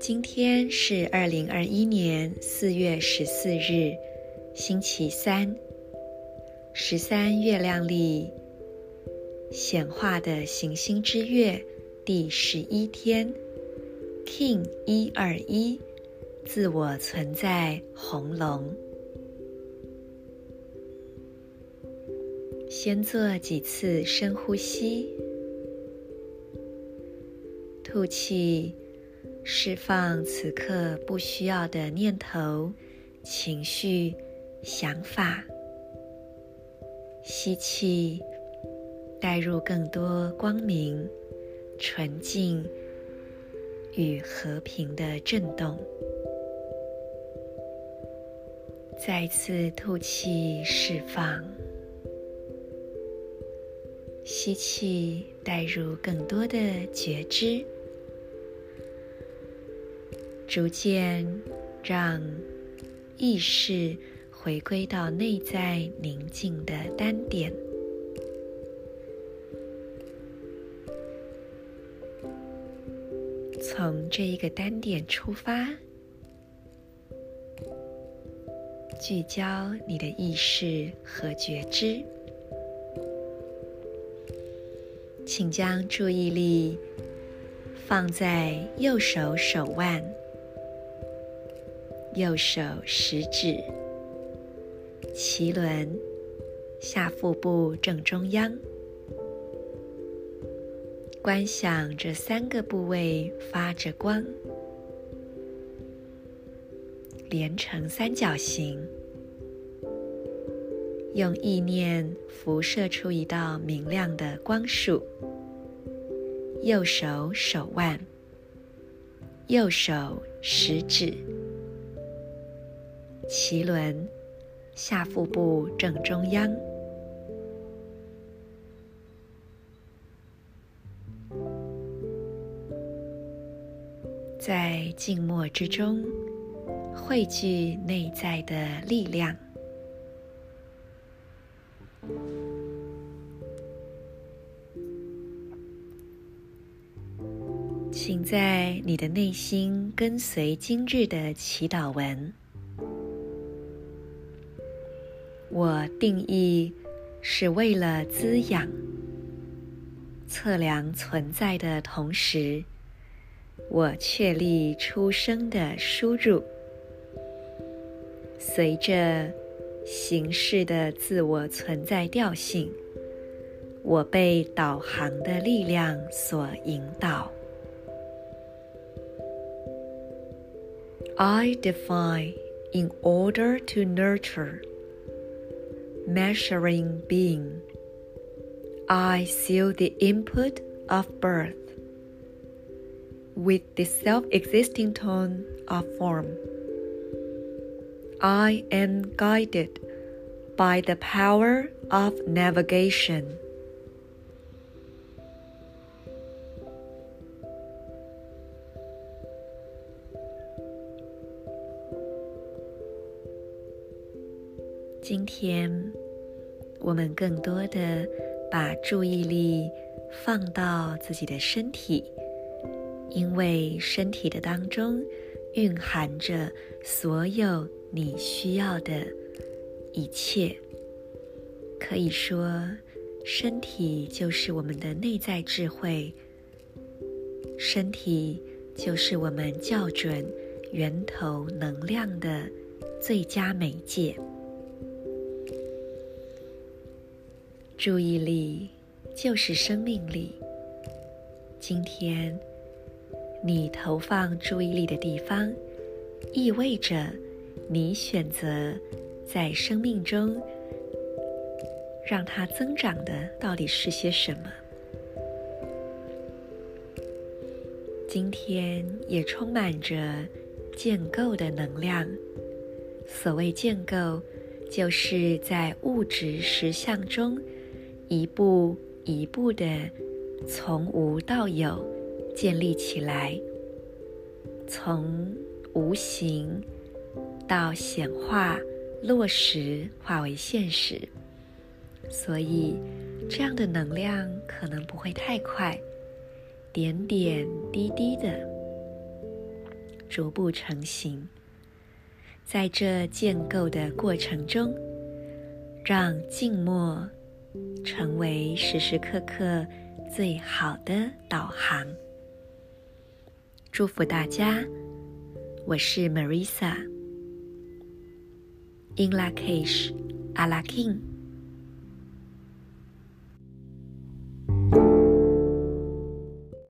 今天是二零二一年四月十四日，星期三，十三月亮历显化的行星之月第十一天，King 一二一，自我存在红龙。先做几次深呼吸，吐气。释放此刻不需要的念头、情绪、想法。吸气，带入更多光明、纯净与和平的震动。再次吐气，释放。吸气，带入更多的觉知。逐渐让意识回归到内在宁静的单点，从这一个单点出发，聚焦你的意识和觉知，请将注意力放在右手手腕。右手食指、脐轮、下腹部正中央，观想这三个部位发着光，连成三角形，用意念辐射出一道明亮的光束。右手手腕，右手食指。脐轮，下腹部正中央，在静默之中汇聚内在的力量。请在你的内心跟随今日的祈祷文。我定义是为了滋养、测量存在的同时，我确立出生的输入。随着形式的自我存在调性，我被导航的力量所引导。I define in order to nurture. Measuring being, I seal the input of birth with the self-existing tone of form. I am guided by the power of navigation. 今天，我们更多的把注意力放到自己的身体，因为身体的当中蕴含着所有你需要的一切。可以说，身体就是我们的内在智慧，身体就是我们校准源头能量的最佳媒介。注意力就是生命力。今天，你投放注意力的地方，意味着你选择在生命中让它增长的到底是些什么。今天也充满着建构的能量。所谓建构，就是在物质实相中。一步一步的从无到有建立起来，从无形到显化落实，化为现实，所以这样的能量可能不会太快，点点滴滴的逐步成型。在这建构的过程中，让静默成为时时刻刻最好的导航。祝福大家，我是 Marisa in la cage, à la king.